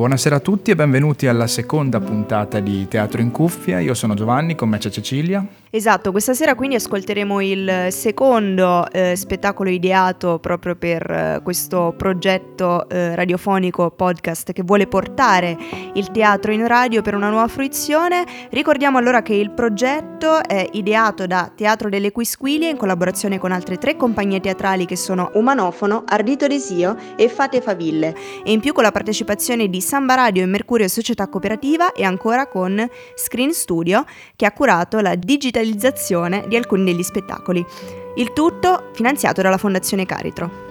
Buonasera a tutti e benvenuti alla seconda puntata di Teatro in Cuffia. Io sono Giovanni, con me c'è Cecilia. Esatto, questa sera quindi ascolteremo il secondo eh, spettacolo ideato proprio per eh, questo progetto eh, radiofonico podcast che vuole portare il teatro in radio per una nuova fruizione. Ricordiamo allora che il progetto è ideato da Teatro delle Quisquilie in collaborazione con altre tre compagnie teatrali che sono Umanofono, Ardito Desio e Fate Faville e in più con la partecipazione di Samba Radio e Mercurio Società Cooperativa e ancora con Screen Studio che ha curato la digitalizzazione di alcuni degli spettacoli. Il tutto finanziato dalla Fondazione Caritro.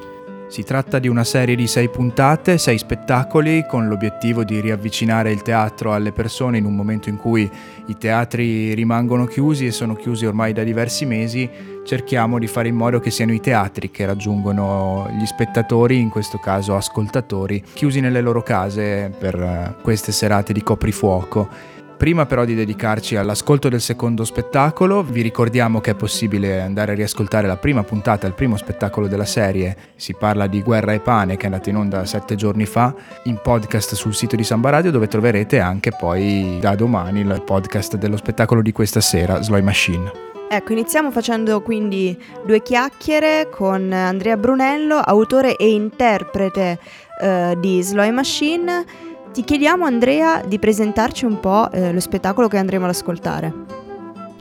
Si tratta di una serie di sei puntate, sei spettacoli, con l'obiettivo di riavvicinare il teatro alle persone in un momento in cui i teatri rimangono chiusi e sono chiusi ormai da diversi mesi. Cerchiamo di fare in modo che siano i teatri che raggiungono gli spettatori, in questo caso ascoltatori, chiusi nelle loro case per eh, queste serate di coprifuoco Prima però di dedicarci all'ascolto del secondo spettacolo, vi ricordiamo che è possibile andare a riascoltare la prima puntata, il primo spettacolo della serie. Si parla di Guerra e Pane che è andata in onda sette giorni fa in podcast sul sito di Samba Radio dove troverete anche poi da domani il podcast dello spettacolo di questa sera, Sloy Machine. Ecco, iniziamo facendo quindi due chiacchiere con Andrea Brunello, autore e interprete eh, di Sloy Machine ti chiediamo Andrea di presentarci un po' eh, lo spettacolo che andremo ad ascoltare.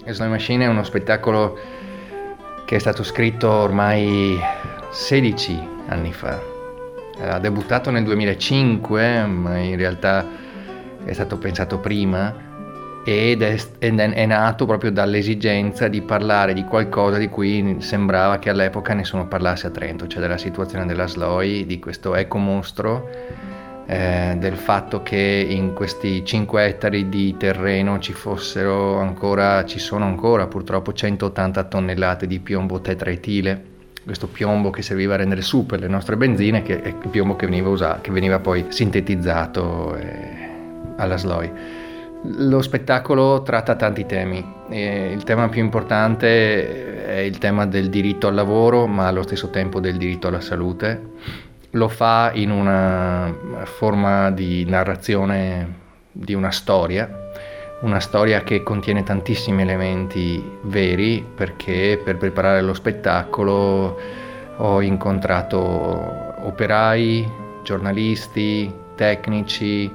Slow Machine è uno spettacolo che è stato scritto ormai 16 anni fa. Ha debuttato nel 2005, ma in realtà è stato pensato prima ed è, ed è, nato proprio dall'esigenza di parlare di qualcosa di cui sembrava che all'epoca nessuno parlasse a Trento, cioè della situazione della Sloy, di questo ecomostro eh, del fatto che in questi 5 ettari di terreno ci fossero ancora, ci sono ancora purtroppo 180 tonnellate di piombo tetraetile questo piombo che serviva a rendere super le nostre benzine, che è il piombo che veniva, usato, che veniva poi sintetizzato eh, alla SLOI. Lo spettacolo tratta tanti temi. Eh, il tema più importante è il tema del diritto al lavoro, ma allo stesso tempo del diritto alla salute lo fa in una forma di narrazione di una storia, una storia che contiene tantissimi elementi veri perché per preparare lo spettacolo ho incontrato operai, giornalisti, tecnici,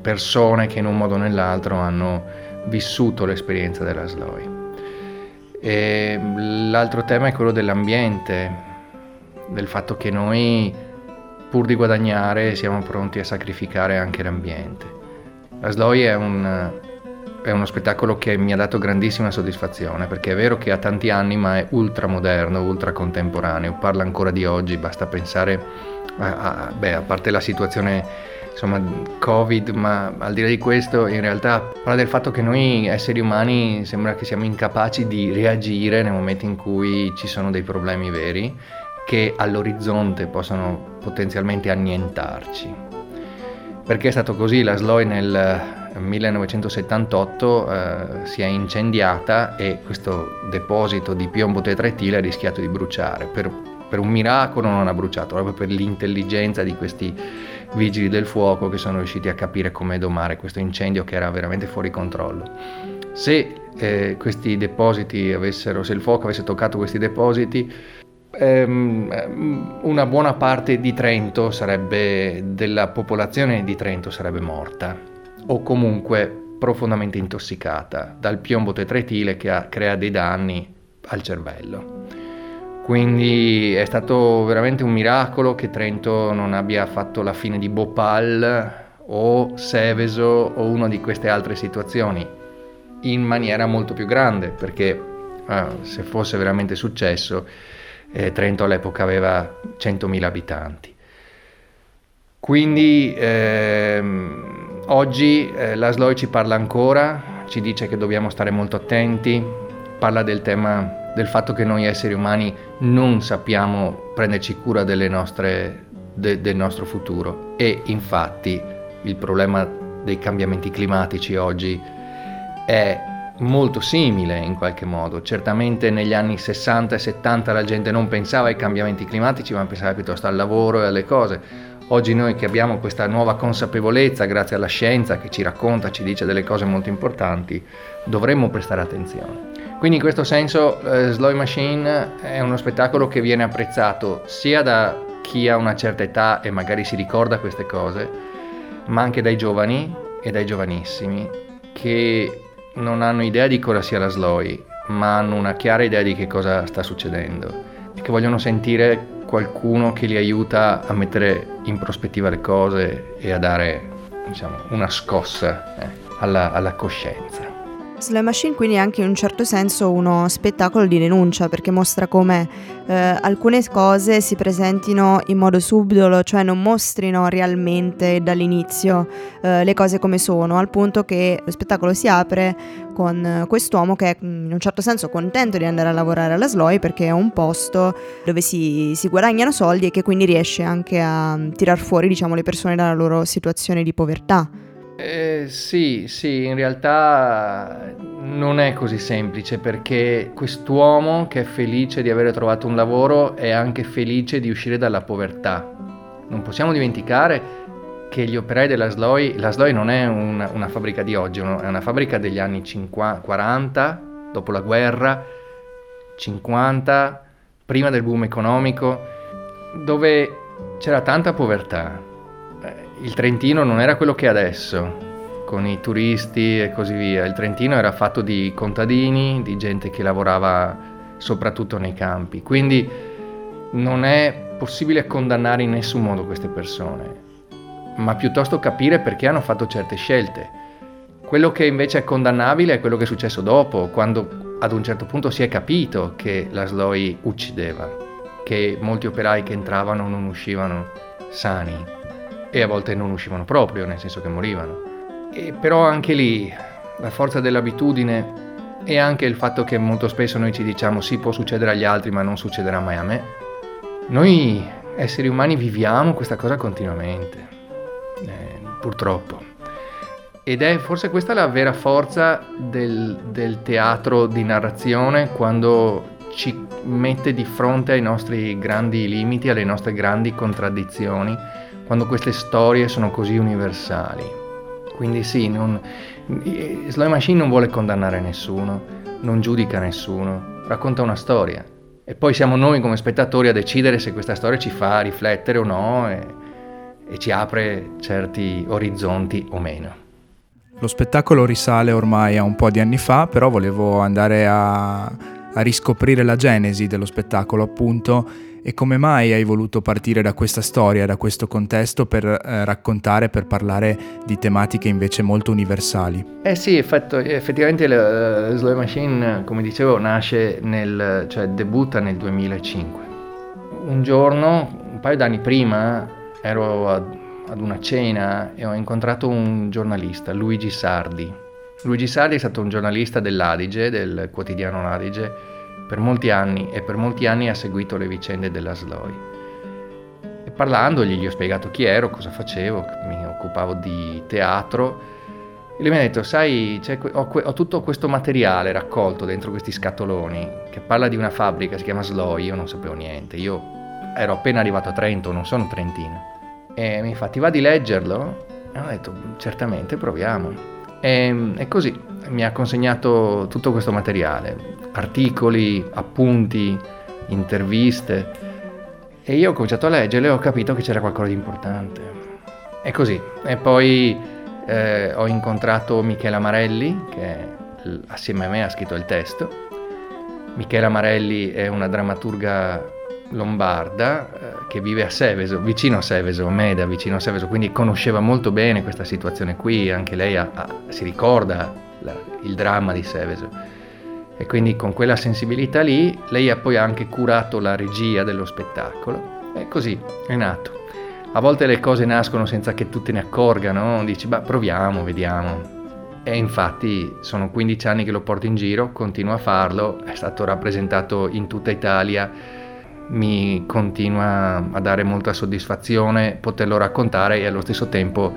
persone che in un modo o nell'altro hanno vissuto l'esperienza della SLOI. E l'altro tema è quello dell'ambiente, del fatto che noi pur di guadagnare siamo pronti a sacrificare anche l'ambiente. La Sloy è, un, è uno spettacolo che mi ha dato grandissima soddisfazione perché è vero che ha tanti anni ma è ultra moderno, ultra contemporaneo, parla ancora di oggi, basta pensare a, a, beh, a parte la situazione insomma covid ma al di là di questo in realtà parla del fatto che noi esseri umani sembra che siamo incapaci di reagire nel momento in cui ci sono dei problemi veri che all'orizzonte possano potenzialmente annientarci. Perché è stato così? La Sloy nel 1978 eh, si è incendiata e questo deposito di piombo tetretile ha rischiato di bruciare. Per, per un miracolo non ha bruciato, proprio per l'intelligenza di questi vigili del fuoco che sono riusciti a capire come domare questo incendio che era veramente fuori controllo. Se eh, questi depositi avessero, se il fuoco avesse toccato questi depositi, ehm, una buona parte di Trento sarebbe, della popolazione di Trento sarebbe morta o comunque profondamente intossicata dal piombo tetretile che ha, crea dei danni al cervello. Quindi è stato veramente un miracolo che Trento non abbia fatto la fine di Bhopal o Seveso o una di queste altre situazioni in maniera molto più grande perché eh, se fosse veramente successo eh, Trento all'epoca aveva 100.000 abitanti. Quindi ehm, oggi eh, la SLOI ci parla ancora, ci dice che dobbiamo stare molto attenti, parla del tema del fatto che noi esseri umani non sappiamo prenderci cura nostre, de, del nostro futuro e infatti il problema dei cambiamenti climatici oggi è molto simile in qualche modo. Certamente negli anni 60 e 70 la gente non pensava ai cambiamenti climatici, ma pensava piuttosto al lavoro e alle cose. Oggi noi che abbiamo questa nuova consapevolezza grazie alla scienza che ci racconta, ci dice delle cose molto importanti, dovremmo prestare attenzione. Quindi in questo senso eh, Slow Machine è uno spettacolo che viene apprezzato sia da chi ha una certa età e magari si ricorda queste cose, ma anche dai giovani e dai giovanissimi che non hanno idea di cosa sia la Sloy, ma hanno una chiara idea di che cosa sta succedendo che vogliono sentire qualcuno che li aiuta a mettere in prospettiva le cose e a dare diciamo, una scossa eh, alla, alla coscienza. Slime Machine quindi è anche in un certo senso uno spettacolo di denuncia perché mostra come eh, alcune cose si presentino in modo subdolo, cioè non mostrino realmente dall'inizio eh, le cose come sono, al punto che lo spettacolo si apre con quest'uomo che è in un certo senso contento di andare a lavorare alla Sloy perché è un posto dove si, si guadagnano soldi e che quindi riesce anche a tirar fuori diciamo, le persone dalla loro situazione di povertà. Eh, sì, sì, in realtà non è così semplice perché quest'uomo che è felice di aver trovato un lavoro è anche felice di uscire dalla povertà. Non possiamo dimenticare che gli operai della Sloy, la Sloy non è una, una fabbrica di oggi, è una fabbrica degli anni 50, 40, dopo la guerra, 50, prima del boom economico, dove c'era tanta povertà il Trentino non era quello che è adesso, con i turisti e così via. Il Trentino era fatto di contadini, di gente che lavorava soprattutto nei campi. Quindi non è possibile condannare in nessun modo queste persone, ma piuttosto capire perché hanno fatto certe scelte. Quello che invece è condannabile è quello che è successo dopo, quando ad un certo punto si è capito che la Sloy uccideva, che molti operai che entravano non uscivano sani e a volte non uscivano proprio, nel senso che morivano. E però anche lì la forza dell'abitudine e anche il fatto che molto spesso noi ci diciamo sì può succedere agli altri ma non succederà mai a me. Noi esseri umani viviamo questa cosa continuamente, eh, purtroppo. Ed è forse questa la vera forza del, del teatro di narrazione quando ci mette di fronte ai nostri grandi limiti, alle nostre grandi contraddizioni quando queste storie sono così universali. Quindi sì, non, Slow Machine non vuole condannare nessuno, non giudica nessuno, racconta una storia. E poi siamo noi come spettatori a decidere se questa storia ci fa riflettere o no e, e ci apre certi orizzonti o meno. Lo spettacolo risale ormai a un po' di anni fa, però volevo andare a, a riscoprire la genesi dello spettacolo, appunto, e come mai hai voluto partire da questa storia, da questo contesto per eh, raccontare, per parlare di tematiche invece molto universali? Eh sì, effetto, effettivamente la uh, Slow Machine, come dicevo, nasce nel, cioè debutta nel 2005. Un giorno, un paio d'anni prima, ero ad, ad una cena e ho incontrato un giornalista, Luigi Sardi. Luigi Sardi è stato un giornalista dell'Adige, del quotidiano L'Adige, per molti anni e per molti anni ha seguito le vicende della Sloy. E parlandogli gli ho spiegato chi ero, cosa facevo, mi occupavo di teatro e lui mi ha detto, sai, ho, ho, tutto questo materiale raccolto dentro questi scatoloni che parla di una fabbrica, si chiama Sloy, io non sapevo niente, io ero appena arrivato a Trento, non sono trentino. E mi fa, ti va di leggerlo? E ho detto, certamente, proviamo. E, e così mi ha consegnato tutto questo materiale, articoli, appunti, interviste e io ho cominciato a leggerle e ho capito che c'era qualcosa di importante. E così. E poi eh, ho incontrato Michela Marelli, che assieme a me ha scritto il testo. Michela Marelli è una drammaturga lombarda eh, che vive a Seveso, vicino a Seveso, Meda, vicino a Seveso, quindi conosceva molto bene questa situazione qui, anche lei ha, ha, si ricorda la, il dramma di Seveso e quindi con quella sensibilità lì lei ha poi anche curato la regia dello spettacolo e così è nato. A volte le cose nascono senza che tu te ne accorgano, dici, beh, proviamo, vediamo. E infatti sono 15 anni che lo porto in giro, continuo a farlo, è stato rappresentato in tutta Italia, mi continua a dare molta soddisfazione poterlo raccontare e allo stesso tempo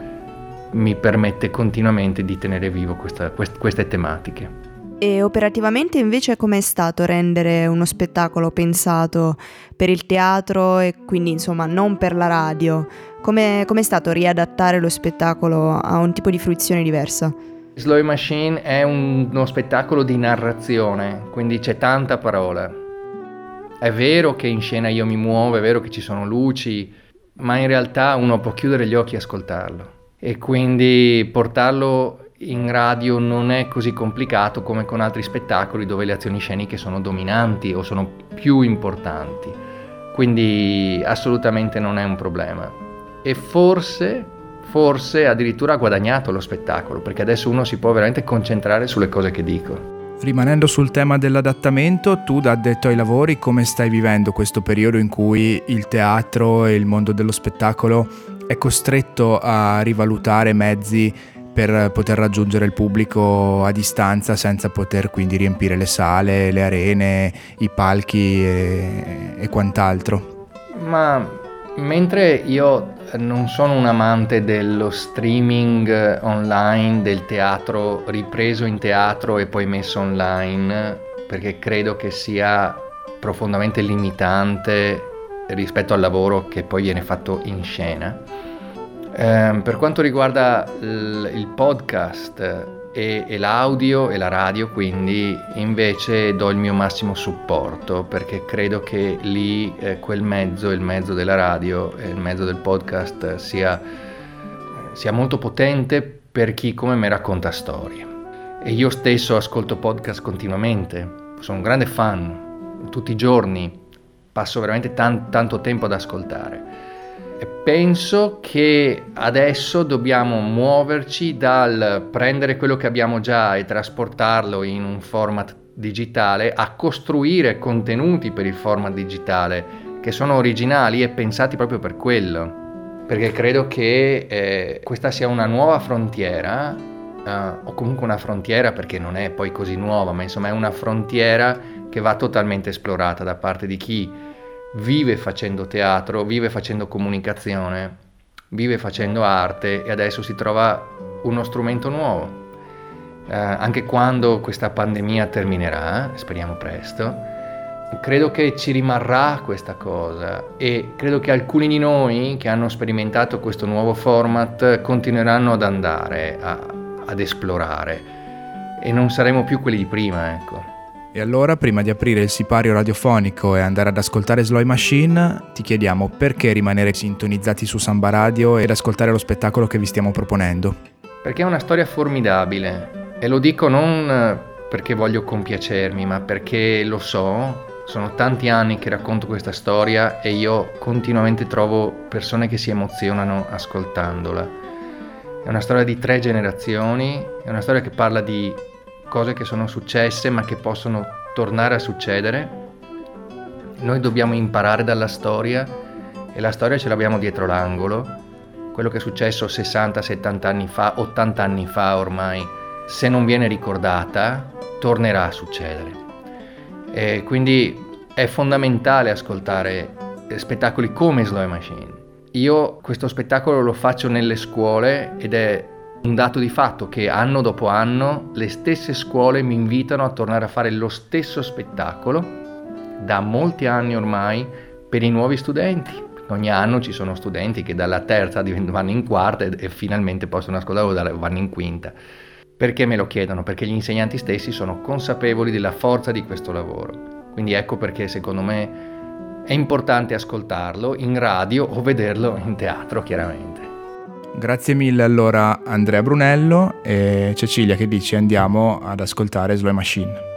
mi permette continuamente di tenere vivo questa, quest, queste tematiche. E operativamente invece com'è stato rendere uno spettacolo pensato per il teatro e quindi insomma non per la radio? Come è stato riadattare lo spettacolo a un tipo di fruizione diversa? Slow Machine è un, uno spettacolo di narrazione, quindi c'è tanta parola. È vero che in scena io mi muovo, è vero che ci sono luci, ma in realtà uno può chiudere gli occhi e ascoltarlo. E quindi portarlo in radio non è così complicato come con altri spettacoli dove le azioni sceniche sono dominanti o sono più importanti. Quindi assolutamente non è un problema. E forse, forse addirittura ha guadagnato lo spettacolo, perché adesso uno si può veramente concentrare sulle cose che dico. Rimanendo sul tema dell'adattamento, tu da addetto ai lavori come stai vivendo questo periodo in cui il teatro e il mondo dello spettacolo è costretto a rivalutare mezzi per poter raggiungere il pubblico a distanza senza poter quindi riempire le sale, le arene, i palchi e, e quant'altro? Ma mentre io non sono un amante dello streaming online, del teatro ripreso in teatro e poi messo online, perché credo che sia profondamente limitante rispetto al lavoro che poi viene fatto in scena. Eh, per quanto riguarda il, il podcast e, e, l'audio e la radio, quindi invece do il mio massimo supporto perché credo che lì eh, quel mezzo, il mezzo della radio e il mezzo del podcast sia, sia molto potente per chi come me racconta storie. E io stesso ascolto podcast continuamente, sono un grande fan, tutti i giorni passo veramente tan- tanto tempo ad ascoltare penso che adesso dobbiamo muoverci dal prendere quello che abbiamo già e trasportarlo in un format digitale a costruire contenuti per il format digitale che sono originali e pensati proprio per quello. Perché credo che eh, questa sia una nuova frontiera, eh, o comunque una frontiera perché non è poi così nuova, ma insomma è una frontiera che va totalmente esplorata da parte di chi vive facendo teatro, vive facendo comunicazione, vive facendo arte e adesso si trova uno strumento nuovo. Eh, anche quando questa pandemia terminerà, speriamo presto, credo che ci rimarrà questa cosa e credo che alcuni di noi che hanno sperimentato questo nuovo format continueranno ad andare a, ad esplorare e non saremo più quelli di prima, ecco. E allora, prima di aprire il sipario radiofonico e andare ad ascoltare Sloy Machine, ti chiediamo perché rimanere sintonizzati su Samba Radio ed ascoltare lo spettacolo che vi stiamo proponendo. Perché è una storia formidabile e lo dico non perché voglio compiacermi, ma perché lo so, sono tanti anni che racconto questa storia e io continuamente trovo persone che si emozionano ascoltandola. È una storia di tre generazioni, è una storia che parla di cose che sono successe ma che possono tornare a succedere. Noi dobbiamo imparare dalla storia e la storia ce l'abbiamo dietro l'angolo. Quello che è successo 60, 70 anni fa, 80 anni fa ormai, se non viene ricordata, tornerà a succedere. E quindi è fondamentale ascoltare spettacoli come Slow Machine. Io questo spettacolo lo faccio nelle scuole ed è un dato di fatto che anno dopo anno le stesse scuole mi invitano a tornare a fare lo stesso spettacolo da molti anni ormai per i nuovi studenti. Ogni anno ci sono studenti che dalla terza vanno in quarta e, finalmente possono ascoltarlo vanno in quinta. Perché me lo chiedono? Perché gli insegnanti stessi sono consapevoli della forza di questo lavoro. Quindi ecco perché secondo me è importante ascoltarlo in radio o vederlo in teatro, chiaramente. Grazie mille allora Andrea Brunello e Cecilia che dici andiamo ad ascoltare Slow Machine.